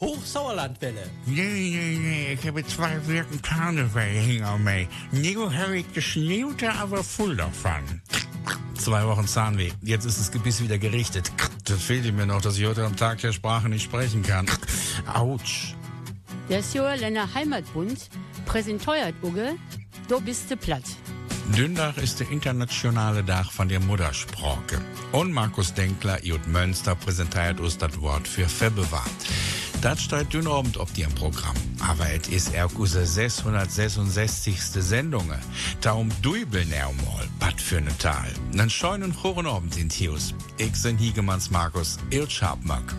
Hochsauerlandwelle. Nee, nee, nee, ich habe zwei Wirken Karneval hinter mir. Nu habe ich geschnüte, aber voll davon. Zwei Wochen Zahnweh. Jetzt ist das Gebiss wieder gerichtet. Das fehlt mir noch, dass ich heute am Tag der Sprache nicht sprechen kann. Autsch. Der Länder Heimatbund präsentiert Uge, du bist du platt. Dündach ist der internationale Tag von der Muttersprache. Und Markus Denkler, Jut Mönster, präsentiert uns das Wort für verbewahrt. Das steht dünn Abend auf dem Programm. Aber es ist auch unsere 666. Sendung. Darum dübeln er mal, was für eine Tal. Dann scheunen Choren Abend sind Hius. Ich bin Hiegemanns Markus, Il Schabmack.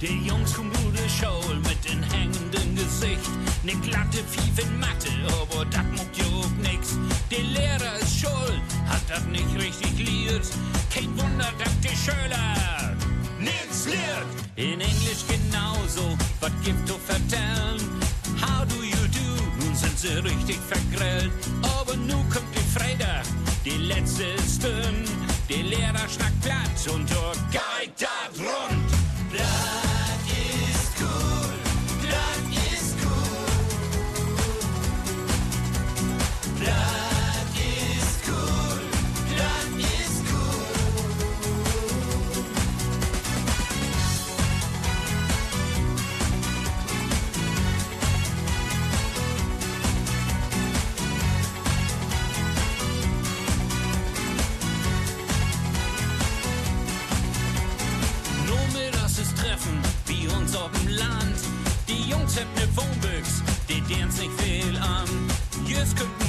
Die Jungs kommen gute Schule mit den hängenden Gesicht. Ne glatte Pfeife Mathe, aber das muckt jo nix. Der Lehrer ist schuld, hat das nicht richtig liert. Kein Wunder, dass die Schüler lehrt. In Englisch genauso, was gibt du vertellen? How do you do? Nun sind sie richtig vergrillt. Aber nu kommt die Freitag, die letzte Stunde. Der Lehrer schnackt platt und dort geht das rund. Das ist cool, das ist cool. Das Jüss kommt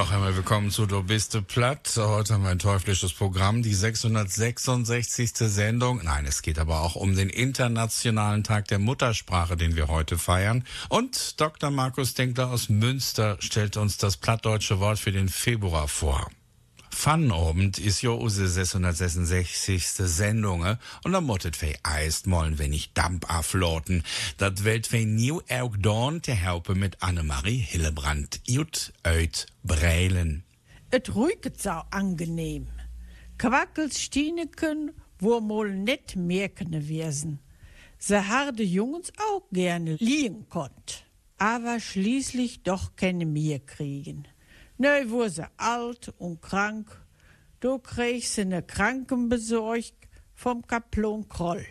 Noch einmal willkommen zu Du bist platt. Heute haben wir ein teuflisches Programm, die 666. Sendung. Nein, es geht aber auch um den Internationalen Tag der Muttersprache, den wir heute feiern. Und Dr. Markus Denkler aus Münster stellt uns das plattdeutsche Wort für den Februar vor. Pfannabend ist jo use 666. Sendung und da mottet wir eist mollen wir nicht Damp afloten. Dat welt wir new auch dorn te helpen mit Annemarie Hillebrand. Jut öit Breilen. Et ruiget sau angenehm. Quackels Stineken, wo mol net merkene wiesen. Se harde Jungens auch gerne liegen konnt. Aber schließlich doch keine mehr kriegen. Wo se alt und krank, do krieg se ne Krankenbesorg vom Kaplon Kroll.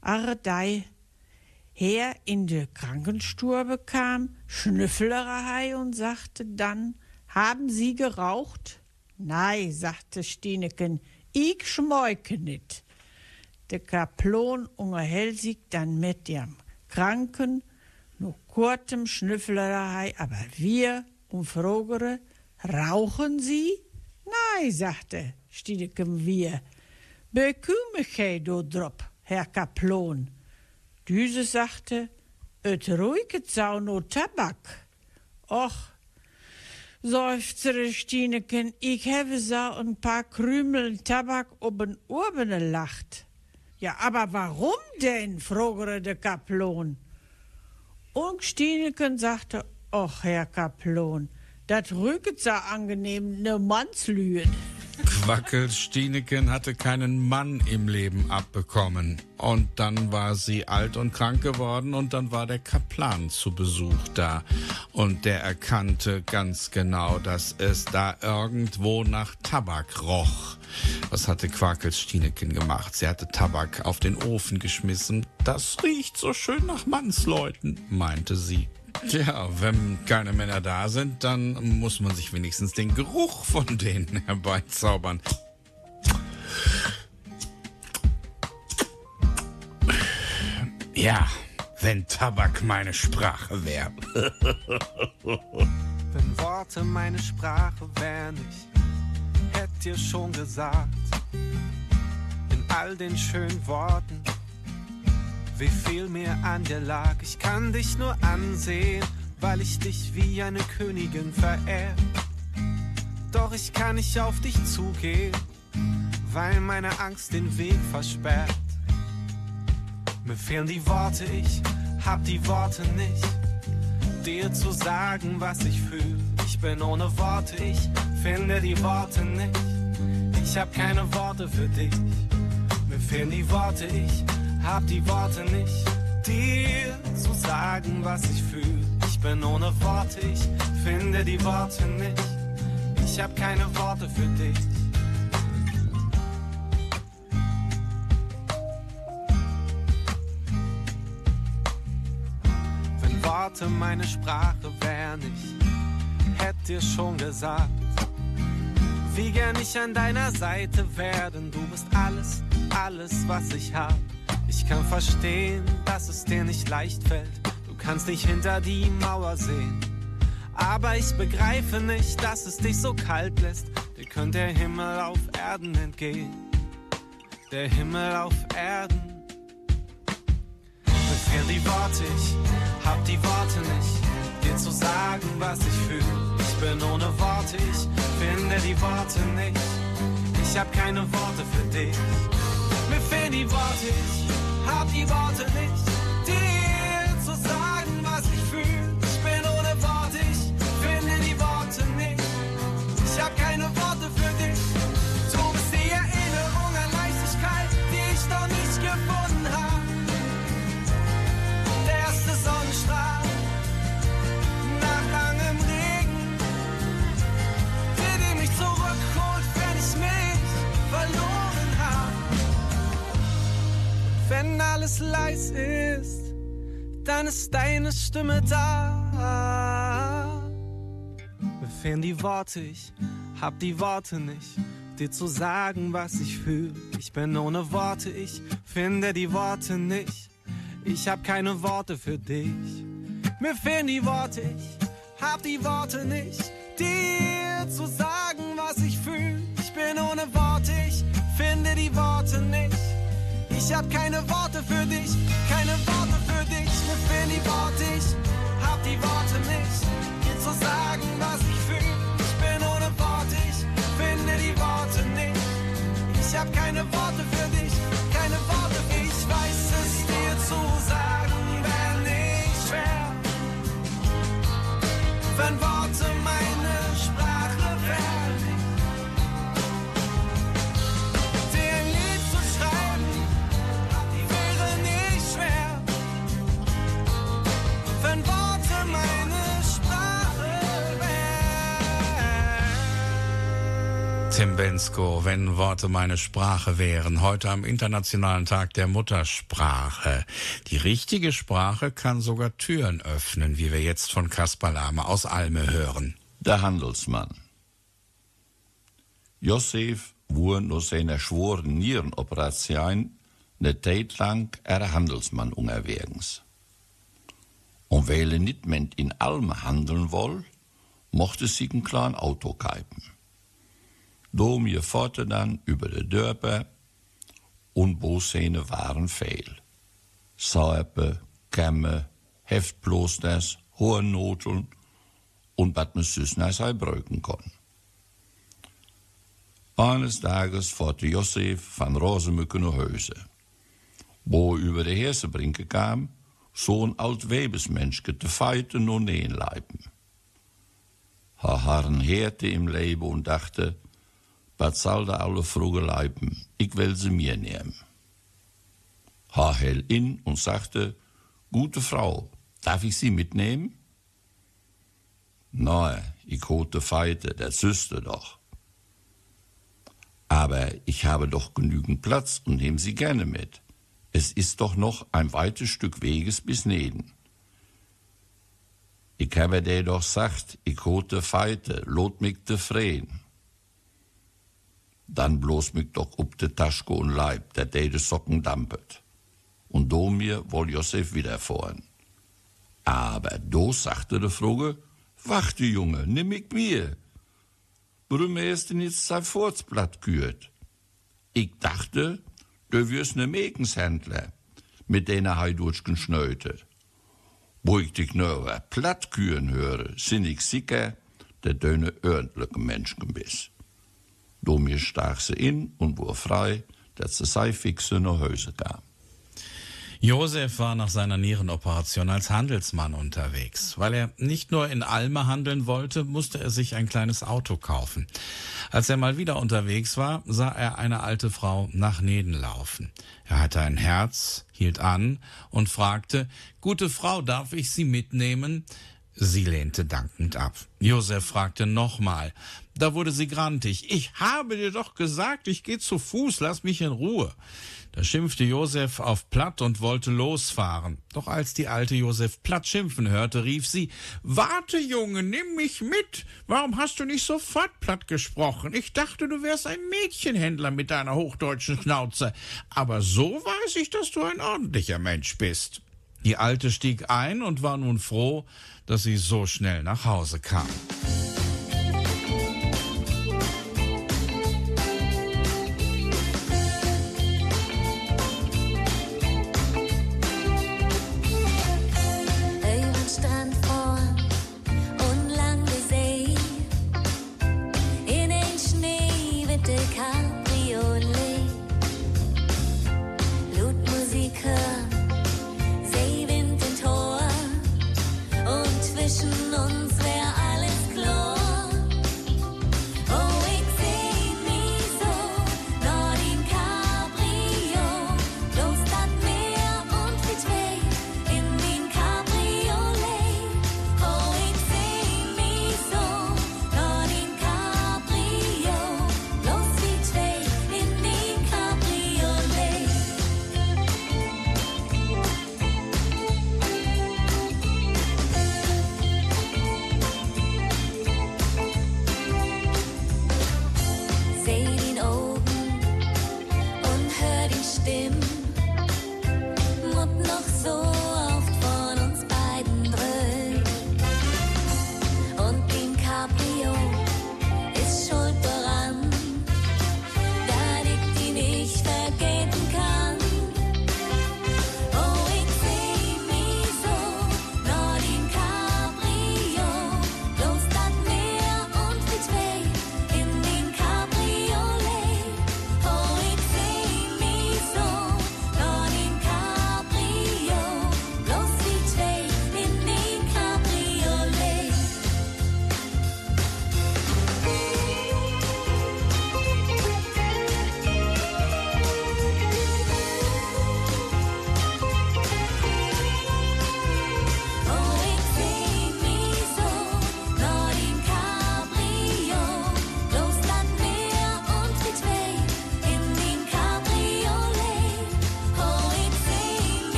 Aredei her in de Krankenstube kam, Schnüffelerei und sagte dann, haben Sie geraucht? Nei, sagte Stineken, ich schmeuke nit. Der Kaplon unterhält sich dann mit dem Kranken, nur kurzem Schnüffelerei, aber wir umfrogere, rauchen Sie? Nei, sagte Stiedekem wir. Bekümmere gij do drop, Herr Kaploon. Düse sagte, et ruiket sau no Tabak. Och, seufzte Stineken, ich habe so ein paar Krümel Tabak oben oben lacht. Ja, aber warum denn? fragte der Kaplon. Und Stineken sagte, och, Herr Kaplon, dat rücket so angenehm ne Mannslühen. Quackels Stineken hatte keinen Mann im Leben abbekommen. Und dann war sie alt und krank geworden und dann war der Kaplan zu Besuch da. Und der erkannte ganz genau, dass es da irgendwo nach Tabak roch. Was hatte Quakels Stineken gemacht? Sie hatte Tabak auf den Ofen geschmissen. Das riecht so schön nach Mannsleuten, meinte sie. Tja, wenn keine Männer da sind, dann muss man sich wenigstens den Geruch von denen herbeizaubern. Ja, wenn Tabak meine Sprache wäre. wenn Worte meine Sprache wären, ich hätte dir schon gesagt, in all den schönen Worten, wie viel mir an dir lag. Ich kann dich nur ansehen, weil ich dich wie eine Königin verehr. Doch ich kann nicht auf dich zugehen, weil meine Angst den Weg versperrt. Mir fehlen die Worte, ich hab die Worte nicht, dir zu sagen, was ich fühle. Ich bin ohne Worte, ich finde die Worte nicht. Ich hab keine Worte für dich. Mir fehlen die Worte, ich hab die Worte nicht, dir zu sagen, was ich fühle. Ich bin ohne Worte, ich finde die Worte nicht. Ich hab keine Worte für dich. Wenn Worte meine Sprache wären, ich hätte dir schon gesagt, wie gern ich an deiner Seite werden. Du bist alles, alles, was ich hab. Ich kann verstehen, dass es dir nicht leicht fällt. Du kannst nicht hinter die Mauer sehen. Aber ich begreife nicht, dass es dich so kalt lässt. Dir könnte der Himmel auf Erden entgehen. Der Himmel auf Erden. Mir fehlen die Worte, ich hab die Worte nicht, dir zu sagen, was ich fühle. Ich bin ohne Worte, ich finde die Worte nicht. Ich hab keine Worte für dich. Mir fehlen die Worte, ich hab die Worte nicht, dann ist deine Stimme da. Mir fehlen die Worte, ich hab die Worte nicht, dir zu sagen, was ich fühle. Ich bin ohne Worte, ich finde die Worte nicht. Ich hab keine Worte für dich. Mir fehlen die Worte, ich hab die Worte nicht, dir zu sagen, was ich fühle. Ich bin ohne Worte, ich finde die Worte nicht. Ich hab keine Worte für dich, keine Worte für dich. Mir fehlen die Worte, ich hab die Worte nicht, dir zu sagen, was ich fühle. Ich bin ohne Worte, ich finde die Worte nicht. Ich hab keine Worte für dich, keine Worte. Ich weiß es dir zu sagen, wär nicht schwer. Wenn Worte meine Tim Bensko, wenn Worte meine Sprache wären. Heute am Internationalen Tag der Muttersprache. Die richtige Sprache kann sogar Türen öffnen, wie wir jetzt von Kaspar Lahme aus Alme hören. Der Handelsmann. Josef wurde nach seiner schweren Nierenoperation eine Zeit lang er Handelsmann unterwegs. Und weil er nicht mehr in Alme handeln woll, mochte sich ein kleines Auto kaufen. Dom je dann über de Dörper und Boshähne waren fehl. Sauerpe, Kämme, Heftblosters, hohe Noteln und wat me süßner sei brücken kon. Eines Tages fährte Josef van Rosemücke nach Hause. Wo über die Hersebrinke kam, so ein alt Webesmenschke te feiten und leiben. Haar Herren heerte im Leben und dachte, was soll da alle Fruge leiben, ich will sie mir nehmen. Haar hell in und sagte, gute Frau, darf ich sie mitnehmen? Nein, ich hote Feite, der süßte doch. Aber ich habe doch genügend Platz und nehme sie gerne mit. Es ist doch noch ein weites Stück Weges bis Neden. Ich habe dir doch sagt, ich hote Feite, lot mich Freen. Dann bloß mich doch up de Taschko und Leib, der de Socken dampet. Und do mir woll Josef wieder vorn. Aber do sagte de Fruge, warte Junge, nimm mich mir. Warum erst denn jetzt sein Furzblatt kürt? Ich dachte, du wirst ne Mekenshändler, mit denen er durchgeschnöte. Wo ich dich nur platt küren höre, sind ich sicher, der döne ordentliche Menschen bist. Do mir stach sie in und wurde frei, dass sie sei fixe nach Hause kam. Josef war nach seiner Nierenoperation als Handelsmann unterwegs. Weil er nicht nur in Alme handeln wollte, musste er sich ein kleines Auto kaufen. Als er mal wieder unterwegs war, sah er eine alte Frau nach Neden laufen. Er hatte ein Herz, hielt an und fragte, Gute Frau, darf ich Sie mitnehmen? Sie lehnte dankend ab. Josef fragte nochmal. Da wurde sie grantig. Ich habe dir doch gesagt, ich gehe zu Fuß, lass mich in Ruhe. Da schimpfte Josef auf Platt und wollte losfahren. Doch als die alte Josef Platt schimpfen hörte, rief sie, Warte, Junge, nimm mich mit. Warum hast du nicht sofort Platt gesprochen? Ich dachte, du wärst ein Mädchenhändler mit deiner hochdeutschen Schnauze. Aber so weiß ich, dass du ein ordentlicher Mensch bist. Die Alte stieg ein und war nun froh, dass sie so schnell nach Hause kam.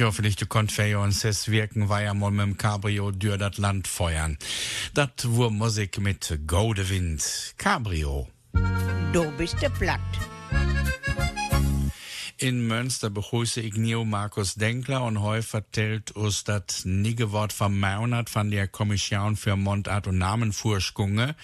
Ja, vielleicht konnt wir uns es wirken, ja mal mit dem Cabrio durch das Land feuern. Das war Musik mit Gode Wind. Cabrio. Du bist Platt. In Münster begrüße ich Neo Markus Denkler und heute vertellt uns das nige Wort vom Monat von der Kommission für Mundart und Namenforschunge.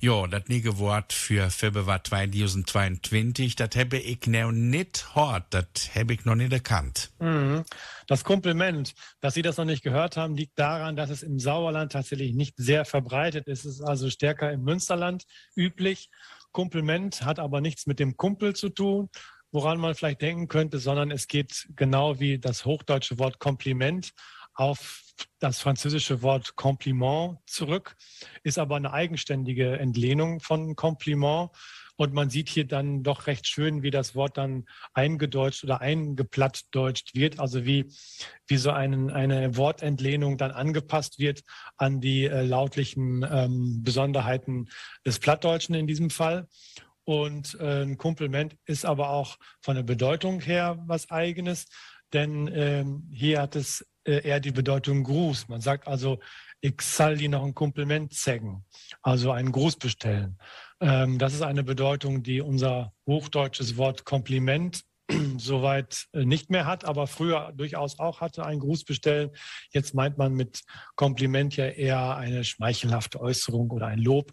Ja, das nige Wort für Februar 2022, das habe ich noch nicht gehört, das habe ich noch nicht erkannt. Mhm. Das Kompliment, dass Sie das noch nicht gehört haben, liegt daran, dass es im Sauerland tatsächlich nicht sehr verbreitet ist. Es ist also stärker im Münsterland üblich. Kompliment hat aber nichts mit dem Kumpel zu tun, woran man vielleicht denken könnte, sondern es geht genau wie das hochdeutsche Wort Kompliment auf das französische Wort Compliment zurück, ist aber eine eigenständige Entlehnung von Kompliment. Und man sieht hier dann doch recht schön, wie das Wort dann eingedeutscht oder eingeplattdeutscht wird, also wie, wie so einen, eine Wortentlehnung dann angepasst wird an die äh, lautlichen ähm, Besonderheiten des Plattdeutschen in diesem Fall. Und äh, ein Kompliment ist aber auch von der Bedeutung her was eigenes, denn ähm, hier hat es äh, eher die Bedeutung Gruß. Man sagt also, ich soll dir noch ein Kompliment zeigen, also einen Gruß bestellen. Ähm, das ist eine Bedeutung, die unser hochdeutsches Wort Kompliment soweit äh, nicht mehr hat, aber früher durchaus auch hatte, ein Gruß bestellen. Jetzt meint man mit Kompliment ja eher eine schmeichelhafte Äußerung oder ein Lob,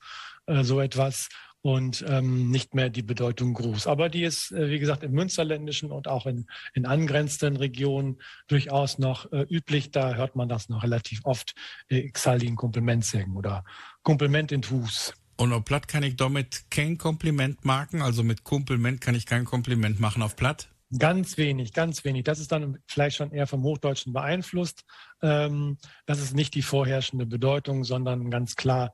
so etwas und ähm, nicht mehr die Bedeutung Gruß. Aber die ist, äh, wie gesagt, im Münsterländischen und auch in, in angrenzenden Regionen durchaus noch äh, üblich. Da hört man das noch relativ oft. Äh, ich soll ein Kompliment sagen oder Kompliment in Hus. Und auf Platt kann ich damit kein Kompliment machen, also mit Kompliment kann ich kein Kompliment machen auf Platt? Ganz wenig, ganz wenig. Das ist dann vielleicht schon eher vom Hochdeutschen beeinflusst. Ähm, das ist nicht die vorherrschende Bedeutung, sondern ganz klar,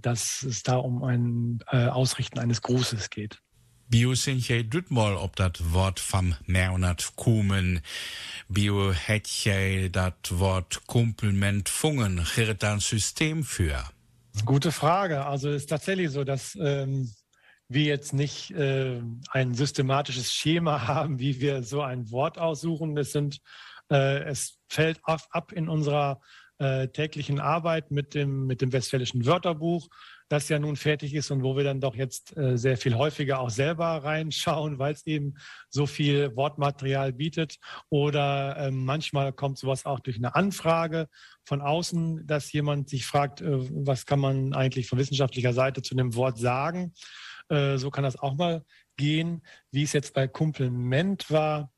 dass es da um ein äh, Ausrichten eines Grußes geht. Bio sind je mal ob das Wort vom Monat kommen. Bio hätt je das Wort Kompliment fungen. Da ein System für? Gute Frage. Also ist tatsächlich so, dass ähm, wir jetzt nicht äh, ein systematisches Schema haben, wie wir so ein Wort aussuchen. Es sind, äh, es fällt ab, ab in unserer äh, täglichen Arbeit mit dem, mit dem Westfälischen Wörterbuch, das ja nun fertig ist und wo wir dann doch jetzt äh, sehr viel häufiger auch selber reinschauen, weil es eben so viel Wortmaterial bietet. Oder äh, manchmal kommt sowas auch durch eine Anfrage von außen, dass jemand sich fragt, äh, was kann man eigentlich von wissenschaftlicher Seite zu dem Wort sagen. Äh, so kann das auch mal gehen. Wie es jetzt bei Komplement war,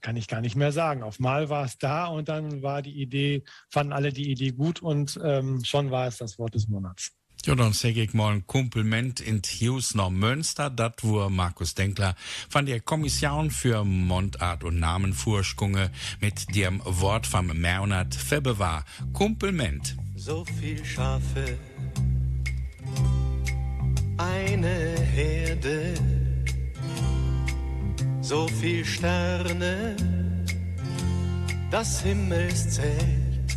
kann ich gar nicht mehr sagen. Auf Mal war es da und dann war die Idee, fanden alle die Idee gut und ähm, schon war es das Wort des Monats. Ja, dann sage ich mal ein Kompliment in Hughes nach Münster, das wo Markus Denkler von der Kommission für Mundart und Namenforschunge mit dem Wort vom Monat verbewahr. Kompliment. So viel Schafe eine Herde, so viel Sterne, das Himmelszelt,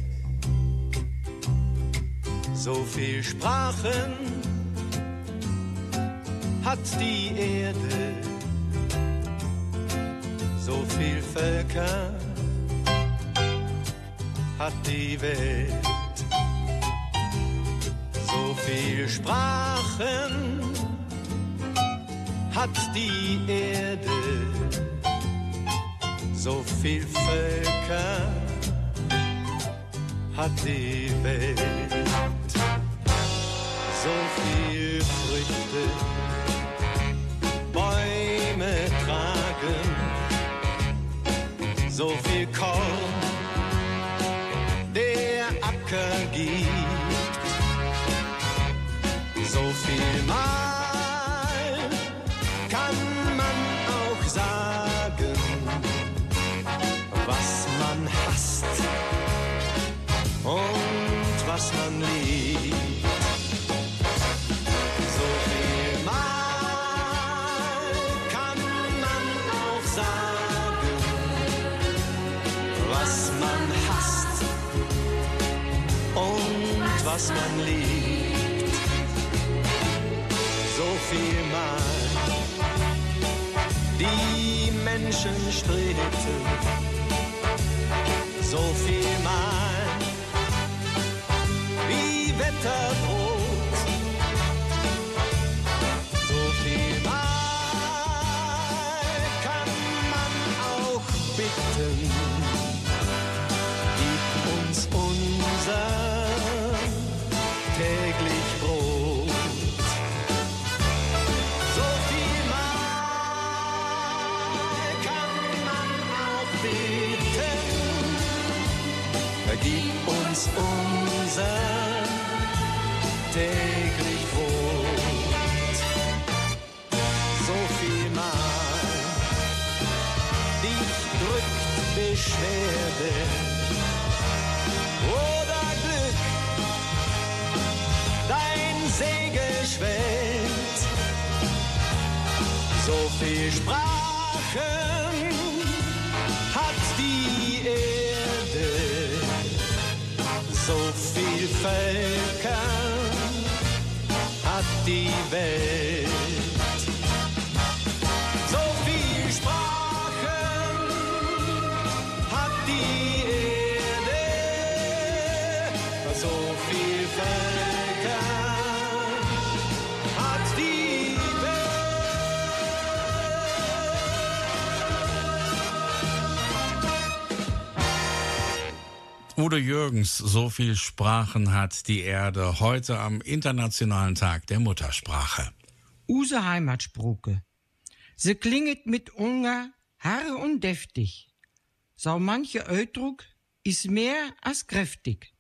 so viel Sprachen hat die Erde, so viel Völker hat die Welt. So viel Sprachen hat die Erde, so viel Völker hat die Welt, so viel Früchte, Bäume tragen, so viel Korn, was man liebt. So viel mal kann man auch sagen, was man hasst und was man liebt so viel Mal. Die Menschen strebten so viel Udo Jürgens, so viel Sprachen hat die Erde heute am Internationalen Tag der Muttersprache. Use Heimatsproke. Se klinget mit Unger harre und deftig. Sau manche Ausdruck is mehr als kräftig.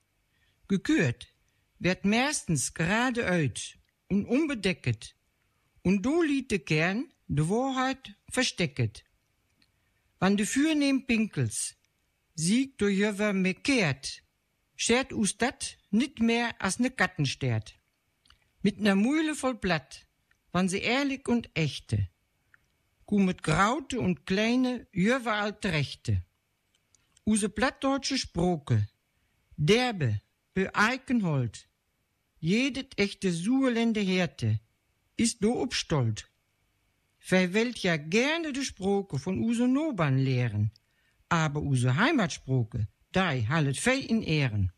Gekürt wird meistens gerade öd und unbedecket. Und do liet de Kern de Wahrheit verstecket. Wann de fürnehm Pinkels sieg durch jöver me kehrt, schert us dat nit mehr als ne Gattenstert. Mit ner Mühle voll Blatt, wann sie ehrlich und echte, gu mit graute und kleine jöver alte Rechte. Use plattdeutsche Sproke, derbe, beeikenhold, jedet echte Suerlände Härte, ist do obstolt. Verwelt ja gerne de Sproke von Use Noban lehren, aber use Heimatsproke, dei hallet fei in Ehren.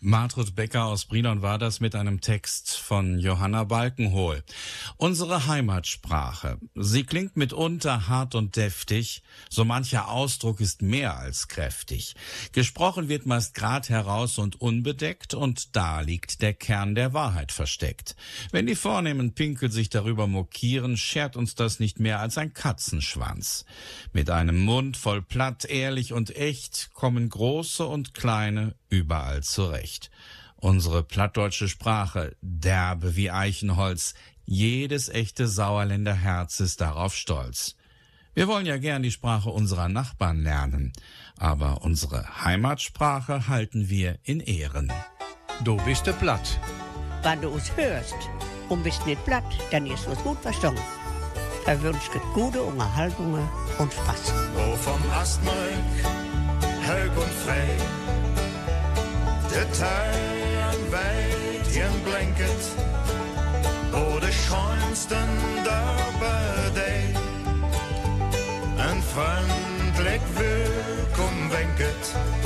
Martrud Becker aus Brilon war das mit einem Text von Johanna Balkenhol. Unsere Heimatsprache. Sie klingt mitunter hart und deftig. So mancher Ausdruck ist mehr als kräftig. Gesprochen wird meist grad heraus und unbedeckt und da liegt der Kern der Wahrheit versteckt. Wenn die vornehmen Pinkel sich darüber mokieren, schert uns das nicht mehr als ein Katzenschwanz. Mit einem Mund voll platt, ehrlich und echt kommen große und kleine überall zurecht. Unsere plattdeutsche Sprache, derbe wie Eichenholz, jedes echte Sauerländer Herz ist darauf stolz. Wir wollen ja gern die Sprache unserer Nachbarn lernen, aber unsere Heimatsprache halten wir in Ehren. Du bist de platt. Wenn du uns hörst und bist nicht platt, dann ist uns gut verstanden. Verwünscht gute Unterhaltungen und Spaß. O vom Astmark, hög und frei, der Tag weit ihren Blanket, o de schönsten dabei day, ein freundlich Willkommen wenket.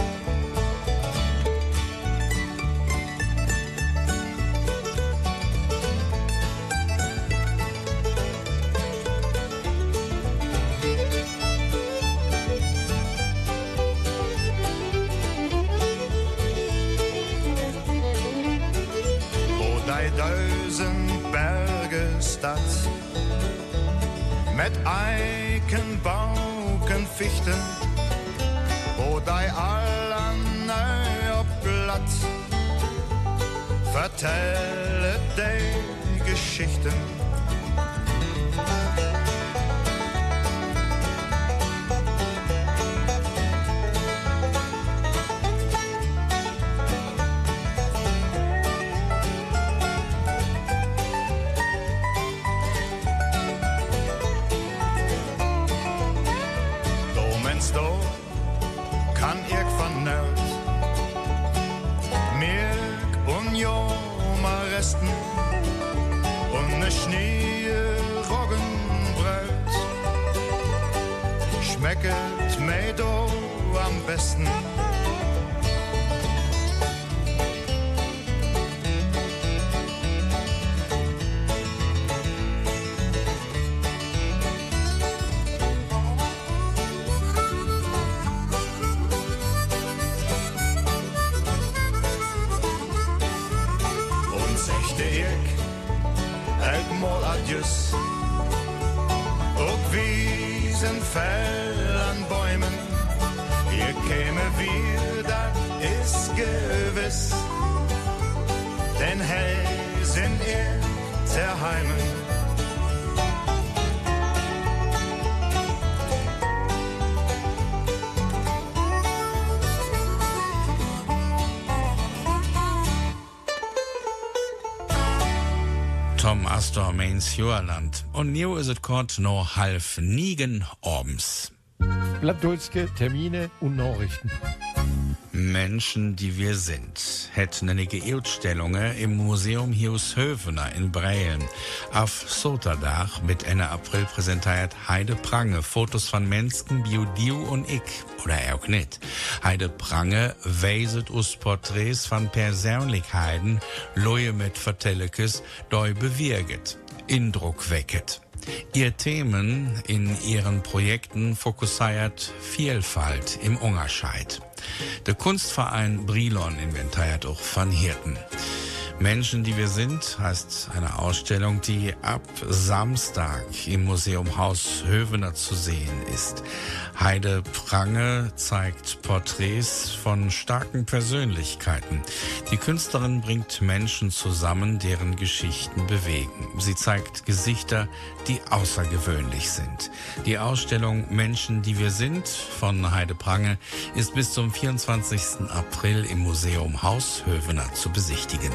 Fichten, o dei allerlei op Blatt vertelle dei Geschichten. Schmecket mir do am besten Mains Joerland. Und nu ist es kort no half nigen abends. Blattdulske, Termine und Nachrichten. Menschen, die wir sind, hätten eine Ausstellungen im Museum Hiushövener in Breien. Auf Soterdach mit Ende April präsentiert Heide Prange Fotos von Menschen, wie du und ich, oder auch nicht. Heide Prange weiset us Porträts von Persönlichkeiten, Leue mit Vertellekes, doi bewirget, Indruck wecket. Ihr Themen in ihren Projekten fokussiert Vielfalt im Ungerscheid. Der Kunstverein Brilon inventiert auch von Hirten. Menschen, die wir sind, heißt eine Ausstellung, die ab Samstag im Museum Haus Hövener zu sehen ist. Heide Prange zeigt Porträts von starken Persönlichkeiten. Die Künstlerin bringt Menschen zusammen, deren Geschichten bewegen. Sie zeigt Gesichter, die außergewöhnlich sind. Die Ausstellung Menschen, die wir sind von Heide Prange ist bis zum 24. April im Museum Haus Hövener zu besichtigen.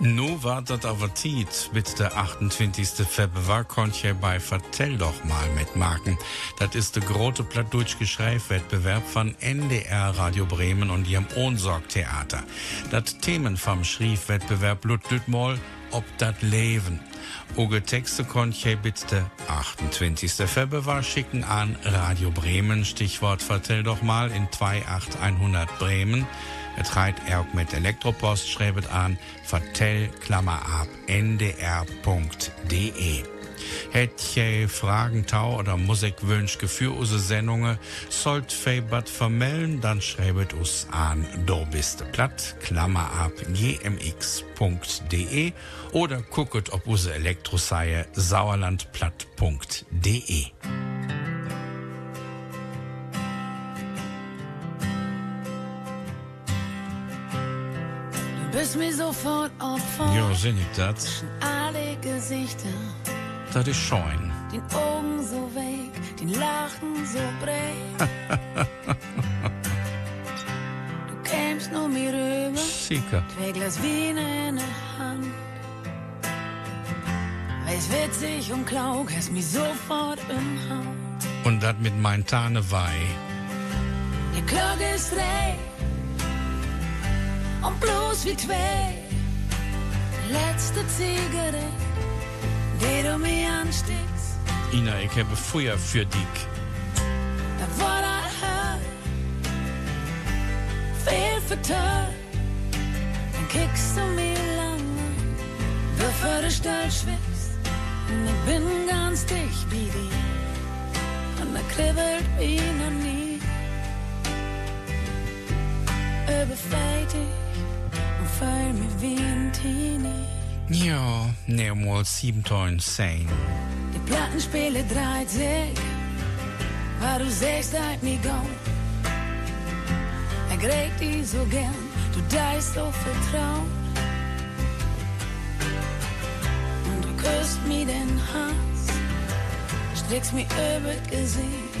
Nu wartet aber Tiet. Mit der 28. Februar konnt ihr bei Vertell doch mal mitmachen. Das ist der große plattdeutschke Schreibwettbewerb von NDR Radio Bremen und ihrem Ohnsorg-Theater. Das Themen vom Schriefwettbewerb Ludlüt mal, ob dat Leben. Uge Texte konnt ihr bitte 28. Februar schicken an Radio Bremen, Stichwort Vertell doch mal in 28100 Bremen. Es reiht auch mit Elektropost, schreibt an vertell, Klammer ab, ndr.de. Hätt je Fragen, Tau oder Musikwünsch für unsere Sendungen, sollt febert vermelden, dann schreibt us an do bist platt, Klammer ab, gmx.de oder gucket ob unsere Elektroseie sauerlandplatt.de. bist mir sofort auf Jo, sinn ich dat? alle Gesichter, Das ist scheun. den Augen so weg, den Lachen so breit. du kämst nur mir rüber, Sicher. zwei Glas Wein in der Hand. Weiß witzig und klaug, hast mich sofort im Haut. Und das mit mein Tanewei. Die Glocke ist drei und bloß wie zwei. Letzte Zigarette, die du mir ansteckst. Ina, ich habe Feuer für dich. Da war das hart, viel vertört. Dann kickst du mir lange, bevor du still schwippst. Und ich bin ganz dicht wie dir. Und da kribbelt wie noch nie. Überfällt Ja, ne mal sieben Tonnen sein. Die Plattenspiele dreht sich, weil du sagst, halt mir go. Er gräbt dich so gern, du deist so vertraut. Und du küsst mir den Hals, strickst mir über Gesicht.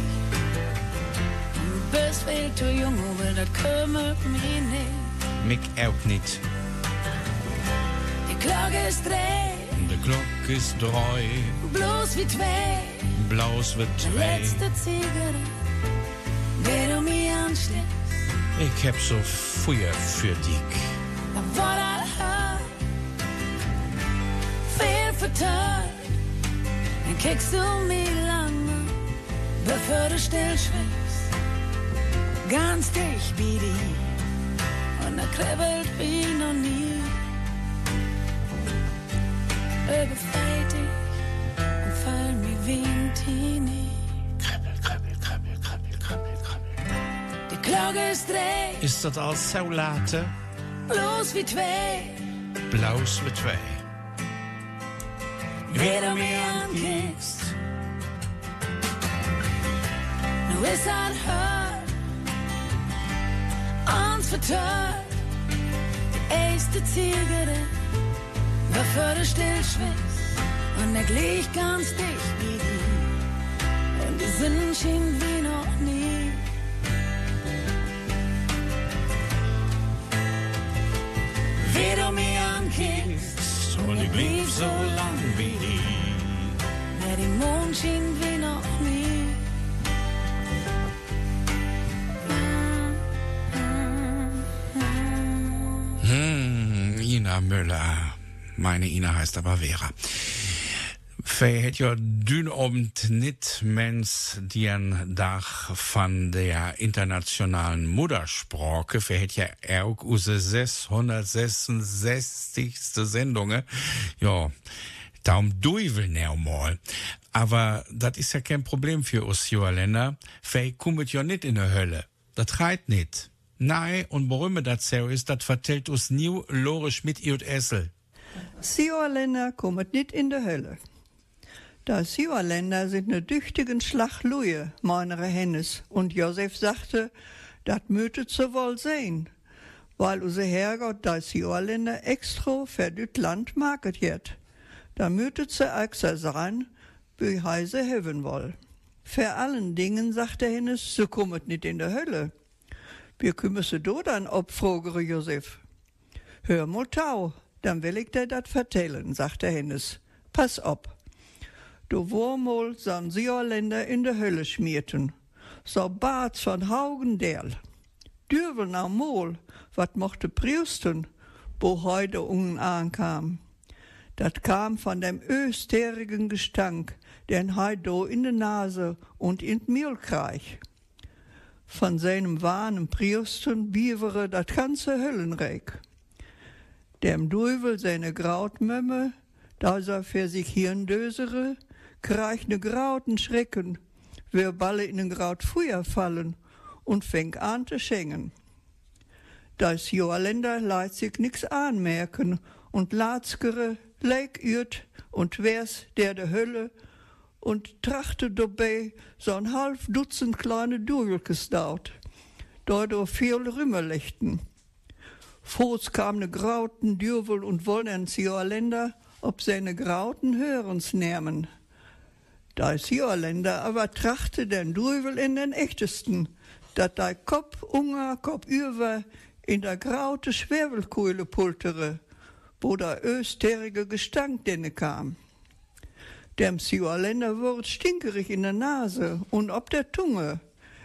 Und bist viel zu jung, aber das kümmert mich nicht. Mich auch nicht. Die Glocke ist dreh, De klok is drei, bloß wie zwei. blaus Die zwei. letzte Zigarette, die du mir ansteckst. Ich hab so Feuer für dich. Da war das hart, viel vertört. Dann kickst du mir lange, bevor du still schwimmst. Ganz dicht wie die, und er kribbelt wie noch nie. Überfällt dich und fall mir wie ein Teenie. Kribbel, kribbel, kribbel, kribbel, kribbel, kribbel. Die Glocke ist dreh, Ist das als so late? bloß wie zwei. Blaus wird zwei. Wie du mir ankickst. bis han hör Ans förtör Die erste Zigarette. War für die Stillschwitz Und er glich ganz dicht wie die. Und die Sinn schien wie noch nie. Wie du mir ankickst Und ich blieb so lang wie die. Ja, die Mond schien wie noch nie Ina Müller. Meine Ina heißt aber Vera. Fej het jo dyn omt nit mens dien Dach van der internationalen Muttersprache. Fej het ja auch use 666. Sendunge. Ja, daum duivel mal. Aber das ist ja kein Problem für uns Länder. Fej kummet ja nit in der Hölle. Das reit nit. Nein, und warum das so ist, das vertellt uns New Lore Schmidt und Essel. Sioerländer kommen nicht in die Hölle. Da Sioerländer sind ne düchtigen Schlachluje, meinere Hennes. Und Josef sagte, dat mötet ze wohl sehen. Weil unser Herrgott da Sioerländer extra für düt Land market. Da mötet ze extra sein, wie heise heaven woll. Für allen Dingen, sagte Hennes, so kommet nicht in die Hölle. Wir kümmern se do dann ob, fragere Josef. Hör mal tau, dann will ich dir dat vertellen, sagte Hennes. Pass op. Du wormol san Sioländer in der Hölle schmierten. So Bats von Haugendel. Dürvel na mol, wat mochte Priesten, wo heute ungen ankam. Dat kam von dem österigen Gestank, den heido in de Nase und in d Mielkreich. Von seinem warnen Priesten bievere dat ganze Höllenreich. Dem Duivel seine Grautmömme, da er für sich hirndösere, kreich ne grauten Schrecken, wer Balle in den Graut Feuer fallen und fängt an zu schenken. Das Joaländer leiht sich nix anmerken und Latzkere, Leik und wär's der der Hölle und trachte dabei so ein halb Dutzend kleine Duvelkes daut, auch viel Rümmerlechten. Voß kam ne grauten Dürvel und wollen Joaländer, ob seine grauten Hörens nehmen. Da ist Joaländer aber trachte den Duvel in den echtesten, dat dei Kopf unger Kopf über in der graute Schwervelkuhle pultere, wo der österige Gestank denne kam. Dem Joaländer wurd stinkerig in der Nase und ob der Tunge,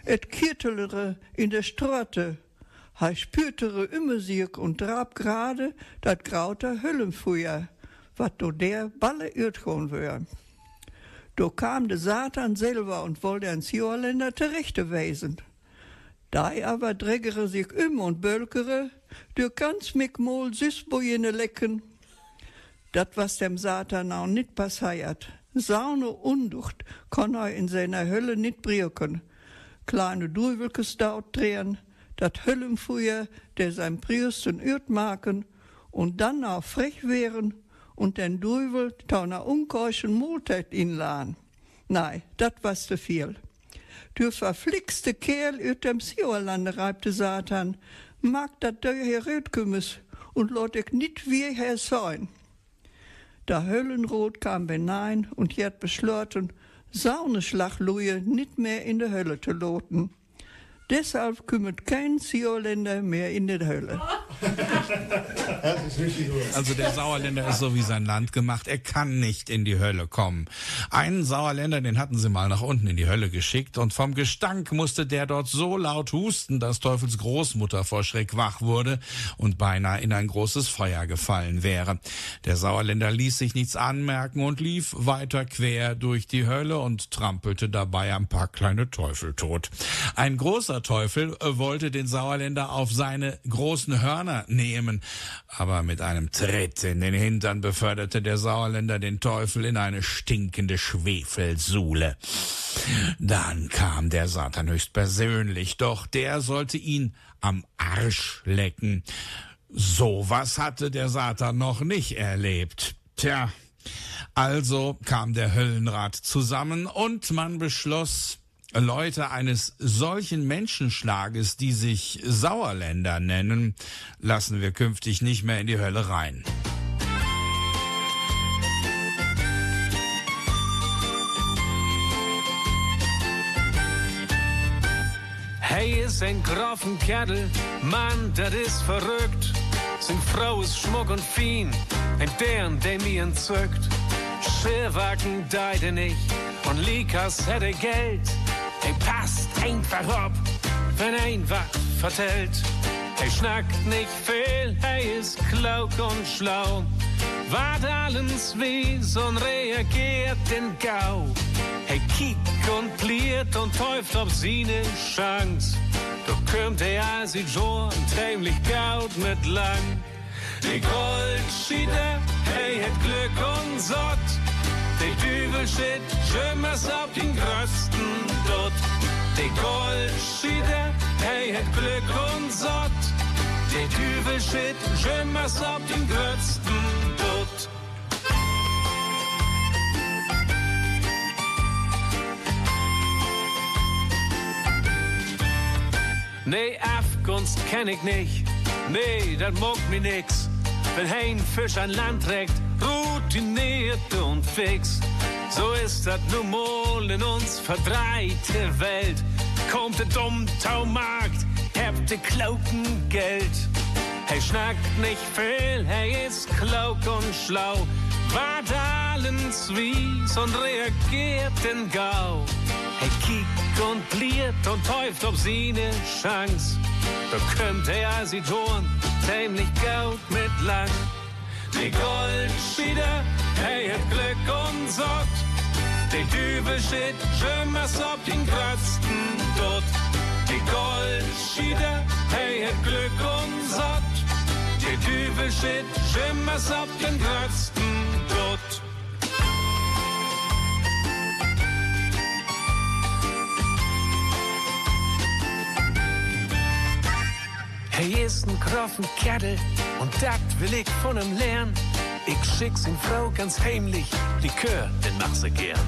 et kirtelere in der Strotte, Hei spürtere Ümmesirk und drab gerade dat grauter Höllenfuer, wat do der balle Ürtgon wär. Do kam de Satan selber und wollte ans Joerländer terechte weisen. Dei aber drägere sich um und bölkere, du kannst mich mol süßbojene lecken. Dat was dem Satan auch nit passiert. Saune Unducht kann er in seiner Hölle nit brierken. Kleine Duivelkes daut drehen, dat Höllenfuer, der sein Priesten ürt maken, und dann auch frech wären und den Duivel tauner unkeuschen Multheit inladen. Nein, dat was zu viel. Du verflixte Kerl üt dem Sioerlande reibte Satan, mag dat der hier rötkümmes und lot ich nit wie her sein. Da Höllenrot kam benein und jet beschlörten, Sauneschlachluje nit mehr in der Hölle zu loten. Deshalb kümmert kein Sioländer mehr in der Hölle. Also der Sauerländer ist so wie sein Land gemacht. Er kann nicht in die Hölle kommen. Einen Sauerländer, den hatten sie mal nach unten in die Hölle geschickt und vom Gestank musste der dort so laut husten, dass Teufels Großmutter vor Schreck wach wurde und beinahe in ein großes Feuer gefallen wäre. Der Sauerländer ließ sich nichts anmerken und lief weiter quer durch die Hölle und trampelte dabei ein paar kleine Teufel tot. Ein großer Teufel wollte den Sauerländer auf seine großen Hörner nehmen, aber mit einem Tritt in den Hintern beförderte der Sauerländer den Teufel in eine stinkende Schwefelsuhle. Dann kam der Satan höchstpersönlich, doch der sollte ihn am Arsch lecken. Sowas hatte der Satan noch nicht erlebt. Tja, also kam der Höllenrat zusammen und man beschloss, Leute eines solchen Menschenschlages, die sich Sauerländer nennen, lassen wir künftig nicht mehr in die Hölle rein. Hey ist ein grafen Kerl, Mann, das ist verrückt. Sind Frau ist Schmuck und Fien, ein deren, der mir entzückt. Schirrwagen deide nicht und Likas hätte Geld. Er passt einfach ab, wenn ein was vertellt. Er schnackt nicht viel, er ist klug und schlau. Wart allens wie und reagiert in Gau. Er kickt und pliert und täuft auf seine Chance. Doch kommt er als ich schon ziemlich gaut mit lang. Die Goldschiede, hey, hat Glück und Sott. Die Dübel shit, schimmers auf den größten dort. Die Goldschiede, hey, hat Glück und Sott. Die Dübel shit, schimmers auf den größten dort. Nee, Afgunst kenn ich nicht. Nee, das mag mir nix. Wenn ein Fisch an Land trägt, routiniert und fix. So ist das nun mal in uns verdreite Welt. Kommt der Dummtaumarkt, habt ihr klauken Geld. Hey, schnackt nicht viel, hey, ist klug und schlau. Wart allens wies und reagiert in Gau. Hey, kick und pliert und täuft ob sie ne Chance. Da könnte er sie tun, ziemlich gaut mit lang. Die Goldschiede, hey, hat Glück und Sott. Die Dübel shit, schimmers ob den größten dort. Die Goldschiede, hey, hat Glück und Sott. Die Dübel shit, schimmers ob den größten dort. Ist ein kroffen Kerl und dat will ich von ihm lernen. Ich schick's in Frau ganz heimlich, Likör, den mach sie gern.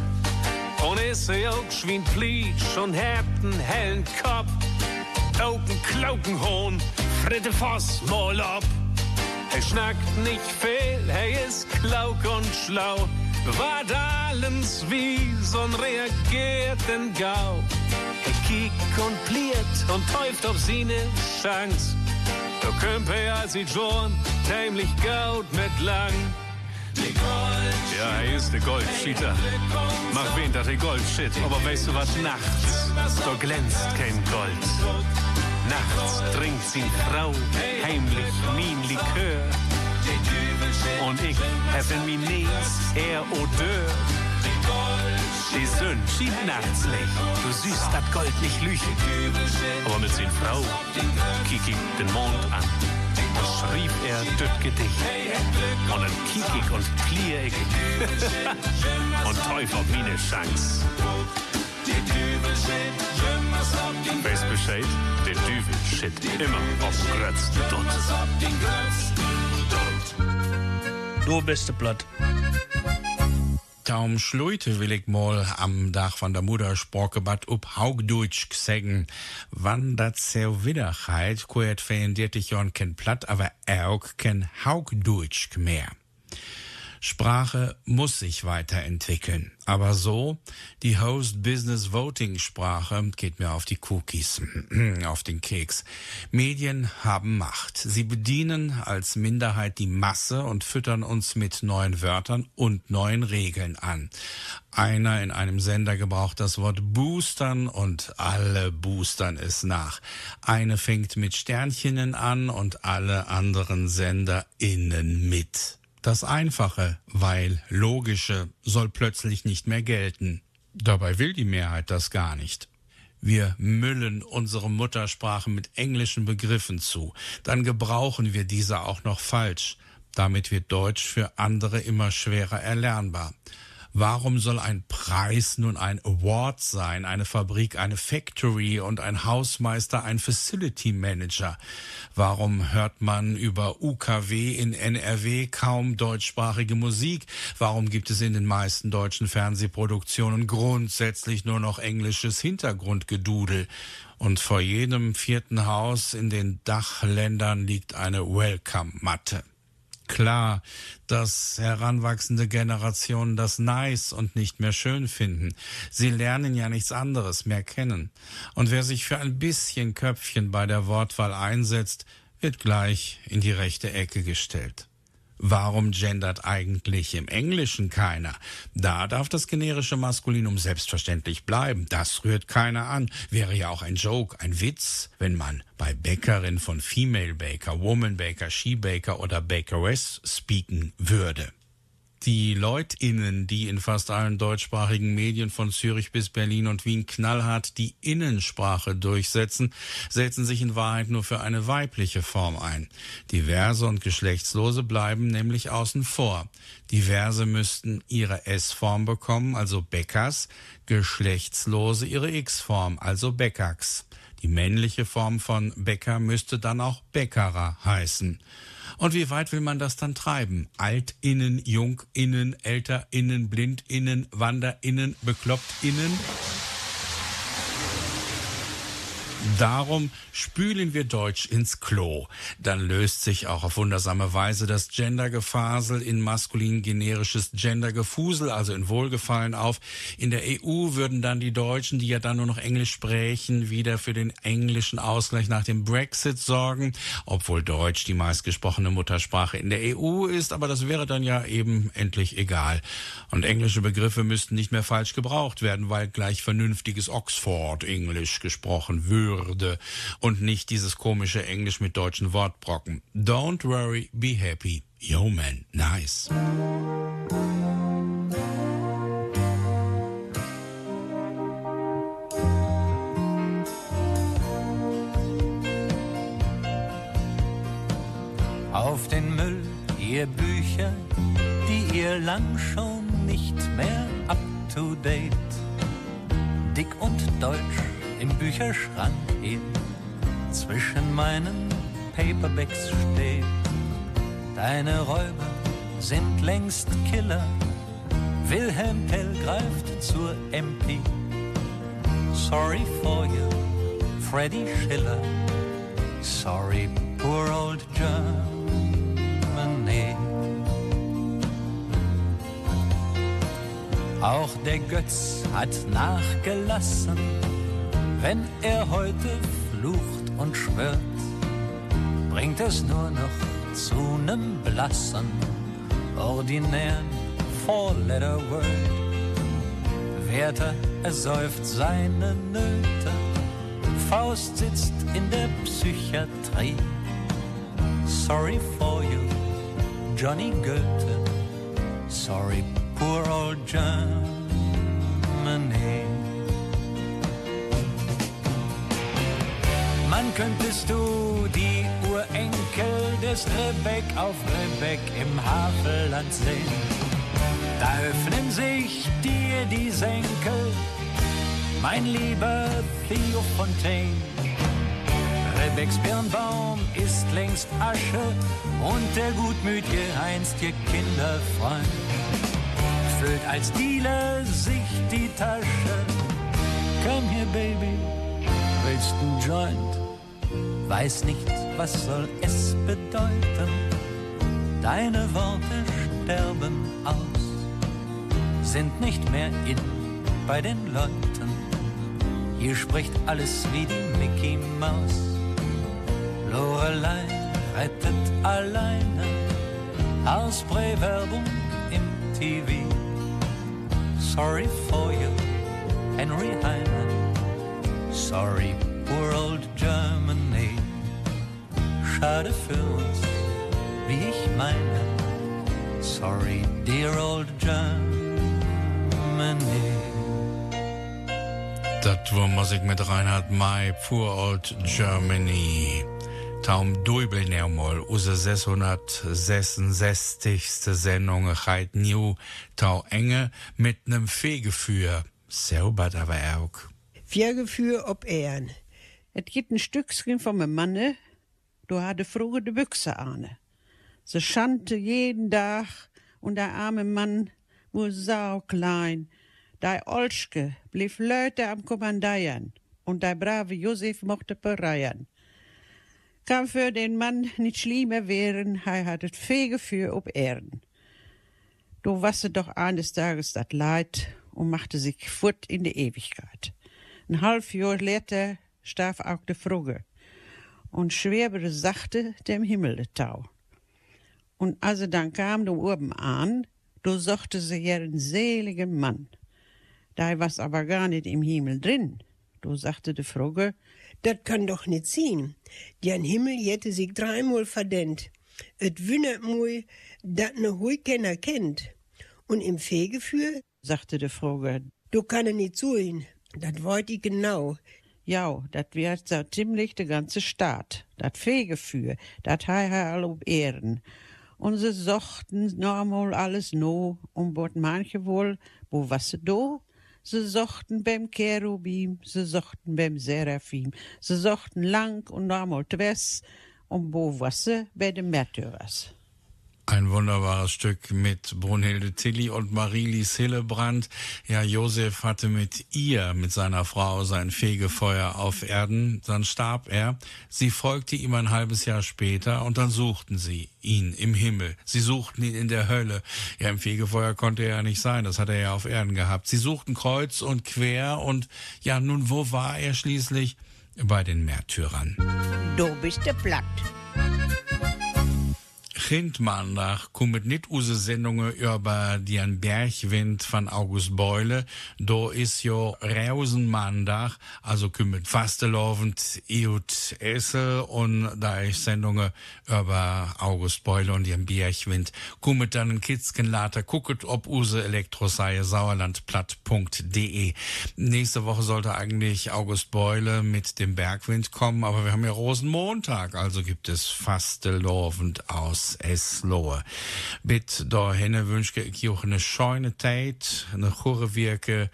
Und ist er auch schwien Pleatsch und hebt einen hellen Kopf. Auch ein Klaukenhohn, fritte Voss mal ab. Er schnackt nicht viel, er ist klauk und schlau. Wart allens wies und reagiert in Gau. Er kickt und pliert und täuft auf seine Chance. Da kömmt er als ich schon ziemlich gaut mit lang. Ja, er ist der Goldscheater. Mach wen dat der Goldshit, aber weißt du was nachts? Da glänzt kein Gold. Nachts trinkt sie Frau heimlich min Likör. Und ich hab in min Nies er Odeur. Die Sonne schiebt nachts Licht. Du siehst dat Gold nicht lüchen. Aber mit sin Frau kick ich den Mond an. Und schrieb er das Gedicht. Und dann kick ich und plier ich. und teuf auf meine Chance. Weiß Bescheid, der Düvel shit immer auf dem grötzten Dot. Du bist der Platt. Taum schluite will ich mal am Dach von der Muttersprachgebad ob Haugdeutsch sagen. Wann dat so wiederheit, kuet verendiert ich jon ken Platt, aber auch ken Haugdeutsch mehr. Sprache muss sich weiterentwickeln. Aber so, die Host-Business-Voting-Sprache geht mir auf die Cookies, auf den Keks. Medien haben Macht. Sie bedienen als Minderheit die Masse und füttern uns mit neuen Wörtern und neuen Regeln an. Einer in einem Sender gebraucht das Wort boostern und alle boostern es nach. Eine fängt mit Sternchenen an und alle anderen Sender innen mit. Das Einfache, weil Logische soll plötzlich nicht mehr gelten. Dabei will die Mehrheit das gar nicht. Wir müllen unsere Muttersprache mit englischen Begriffen zu, dann gebrauchen wir diese auch noch falsch. Damit wird Deutsch für andere immer schwerer erlernbar. Warum soll ein Preis nun ein Award sein, eine Fabrik eine Factory und ein Hausmeister ein Facility Manager? Warum hört man über UKW in NRW kaum deutschsprachige Musik? Warum gibt es in den meisten deutschen Fernsehproduktionen grundsätzlich nur noch englisches Hintergrundgedudel? Und vor jedem vierten Haus in den Dachländern liegt eine Welcome-Matte klar, dass heranwachsende Generationen das nice und nicht mehr schön finden. Sie lernen ja nichts anderes mehr kennen. Und wer sich für ein bisschen Köpfchen bei der Wortwahl einsetzt, wird gleich in die rechte Ecke gestellt. Warum gendert eigentlich im Englischen keiner? Da darf das generische Maskulinum selbstverständlich bleiben. Das rührt keiner an. Wäre ja auch ein Joke, ein Witz, wenn man bei Bäckerin von Female Baker, Woman Baker, She Baker oder Bakeress speaken würde. Die LeutInnen, die in fast allen deutschsprachigen Medien von Zürich bis Berlin und Wien knallhart die Innensprache durchsetzen, setzen sich in Wahrheit nur für eine weibliche Form ein. Diverse und Geschlechtslose bleiben nämlich außen vor. Diverse müssten ihre S-Form bekommen, also Beckers, Geschlechtslose ihre X-Form, also Beckax. Die männliche Form von Bäcker müsste dann auch Bäckerer heißen. Und wie weit will man das dann treiben? Altinnen, Junginnen, Älterinnen, Blindinnen, Wanderinnen, Beklopptinnen? Darum spülen wir Deutsch ins Klo. Dann löst sich auch auf wundersame Weise das Gendergefasel in maskulin generisches Gendergefusel, also in Wohlgefallen auf. In der EU würden dann die Deutschen, die ja dann nur noch Englisch sprechen, wieder für den englischen Ausgleich nach dem Brexit sorgen, obwohl Deutsch die meistgesprochene Muttersprache in der EU ist, aber das wäre dann ja eben endlich egal. Und englische Begriffe müssten nicht mehr falsch gebraucht werden, weil gleich vernünftiges Oxford-Englisch gesprochen würde würde und nicht dieses komische Englisch mit deutschen Wortbrocken. Don't worry, be happy. Yo man, nice. Auf den Müll, ihr Bücher, die ihr lang schon nicht mehr up to date. Dick und deutsch im Bücherschrank hin zwischen meinen Paperbacks steht. Deine Räuber sind längst Killer. Wilhelm Tell greift zur MP. Sorry for you, Freddy Schiller. Sorry, poor old Germany. Auch der Götz hat nachgelassen wenn er heute flucht und schwört, bringt es nur noch zu nem blassen, ordinären Four-Letter-Word. Werther ersäuft seine Nöte, Faust sitzt in der Psychiatrie. Sorry for you, Johnny Goethe. Sorry, poor old Germany. Könntest du die Urenkel des Rebeck auf Rebeck im Havelland sehen. Da öffnen sich dir die Senkel, mein lieber Theo Fontaine. Rebecks Birnbaum ist längst Asche und der gutmütige Heinz, ihr Kinderfreund, füllt als Dealer sich die Tasche. Komm hier, Baby, willst du Joint? Weiß nicht, was soll es bedeuten. Deine Worte sterben aus, sind nicht mehr in bei den Leuten. Hier spricht alles wie die Mickey Maus. Lorelei rettet alleine, Haarspray-Werbung im TV. Sorry for you, Henry Heine. Sorry, poor old Germany. Schade für uns, wie ich meine. Sorry, dear old Germany. Das war Musik mit Reinhard May, Poor Old Germany. Taum Dubel nermol, use 666. Sendung Reit New, Tau Enge mit nem Fegeführ. Sauber aber auch. Fegeführ ob Ehren. Et gibt ein Stückchen von einem Manne, du hatte früher de Büchse ahne. Sie schante jeden Tag und der arme Mann war sau klein. Der Olschke blieb Leute am Kommandieren und der brave Josef mochte bereiern. Kann für den Mann nicht schlimmer werden, er hatte Fegeführ ob Erden. Du wasse doch eines Tages dat Leid und machte sich fort in die Ewigkeit. Ein halb Jahr später starb auch de Frugge und schwebere sachte dem Himmel de Tau. Und als er dann kam du oben an, du suchte sie ihren seligen Mann. Da was aber gar nicht im Himmel drin. Du sagte de Frugge, Dat kann doch nicht sein. Den Himmel hätte sich dreimal verdient. Et wünnert mui, dat ne hui keiner kennt. Und im Fegefühl, sagte de Frugge, du kann er nicht zuhin. Dat wollt ich genau. Ja, dat wird so ziemlich de ganze Staat. Dat Fegefühl, dat hei all ob Ehren. Und sie sochten normal alles no, und bot manche wohl, wo was sie do? Sie sochten beim Cherubim, sie sochten beim Seraphim, sie sochten lang und normal twes, und wo was sie bei den Märtyrers. Ein wunderbares Stück mit Brunhilde Tilly und Marilis Hillebrand. Ja, Josef hatte mit ihr, mit seiner Frau, sein Fegefeuer auf Erden. Dann starb er. Sie folgte ihm ein halbes Jahr später und dann suchten sie ihn im Himmel. Sie suchten ihn in der Hölle. Ja, im Fegefeuer konnte er ja nicht sein. Das hat er ja auf Erden gehabt. Sie suchten kreuz und quer und ja, nun, wo war er schließlich? Bei den Märtyrern. Du bist der Platt. Kindmaandag kommet niet Sendungen über den Bergwind von August Beule. Da ist ja Rausenmaandag, also kommet fastelovend Iut Esse und da ist Sendungen über August Beule und den Bergwind. Kommet dann ein Kitzken later, gucket ob use Elektroseie sauerlandplatt.de. Nächste Woche sollte eigentlich August Beule mit dem Bergwind kommen, aber wir haben ja Rosenmontag, also gibt es fastelovend aus Eslohe. Bit dahin wünsche ich euch eine schöne Zeit, eine gute Wirke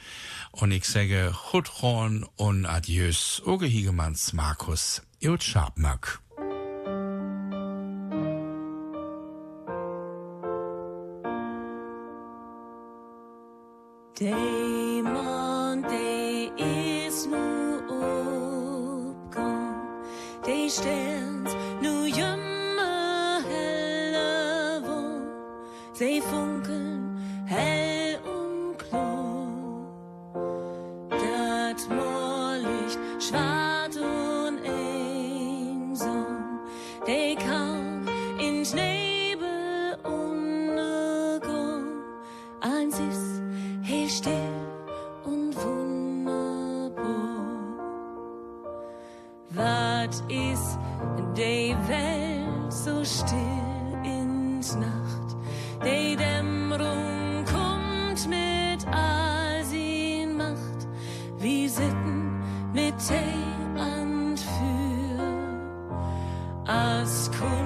und ich sage gut ron und adieus. Oge Higemanns Markus, Jut Schabmack. Dämon, der ist nu opkom, der sterns sie funkeln mit Tee für, als kun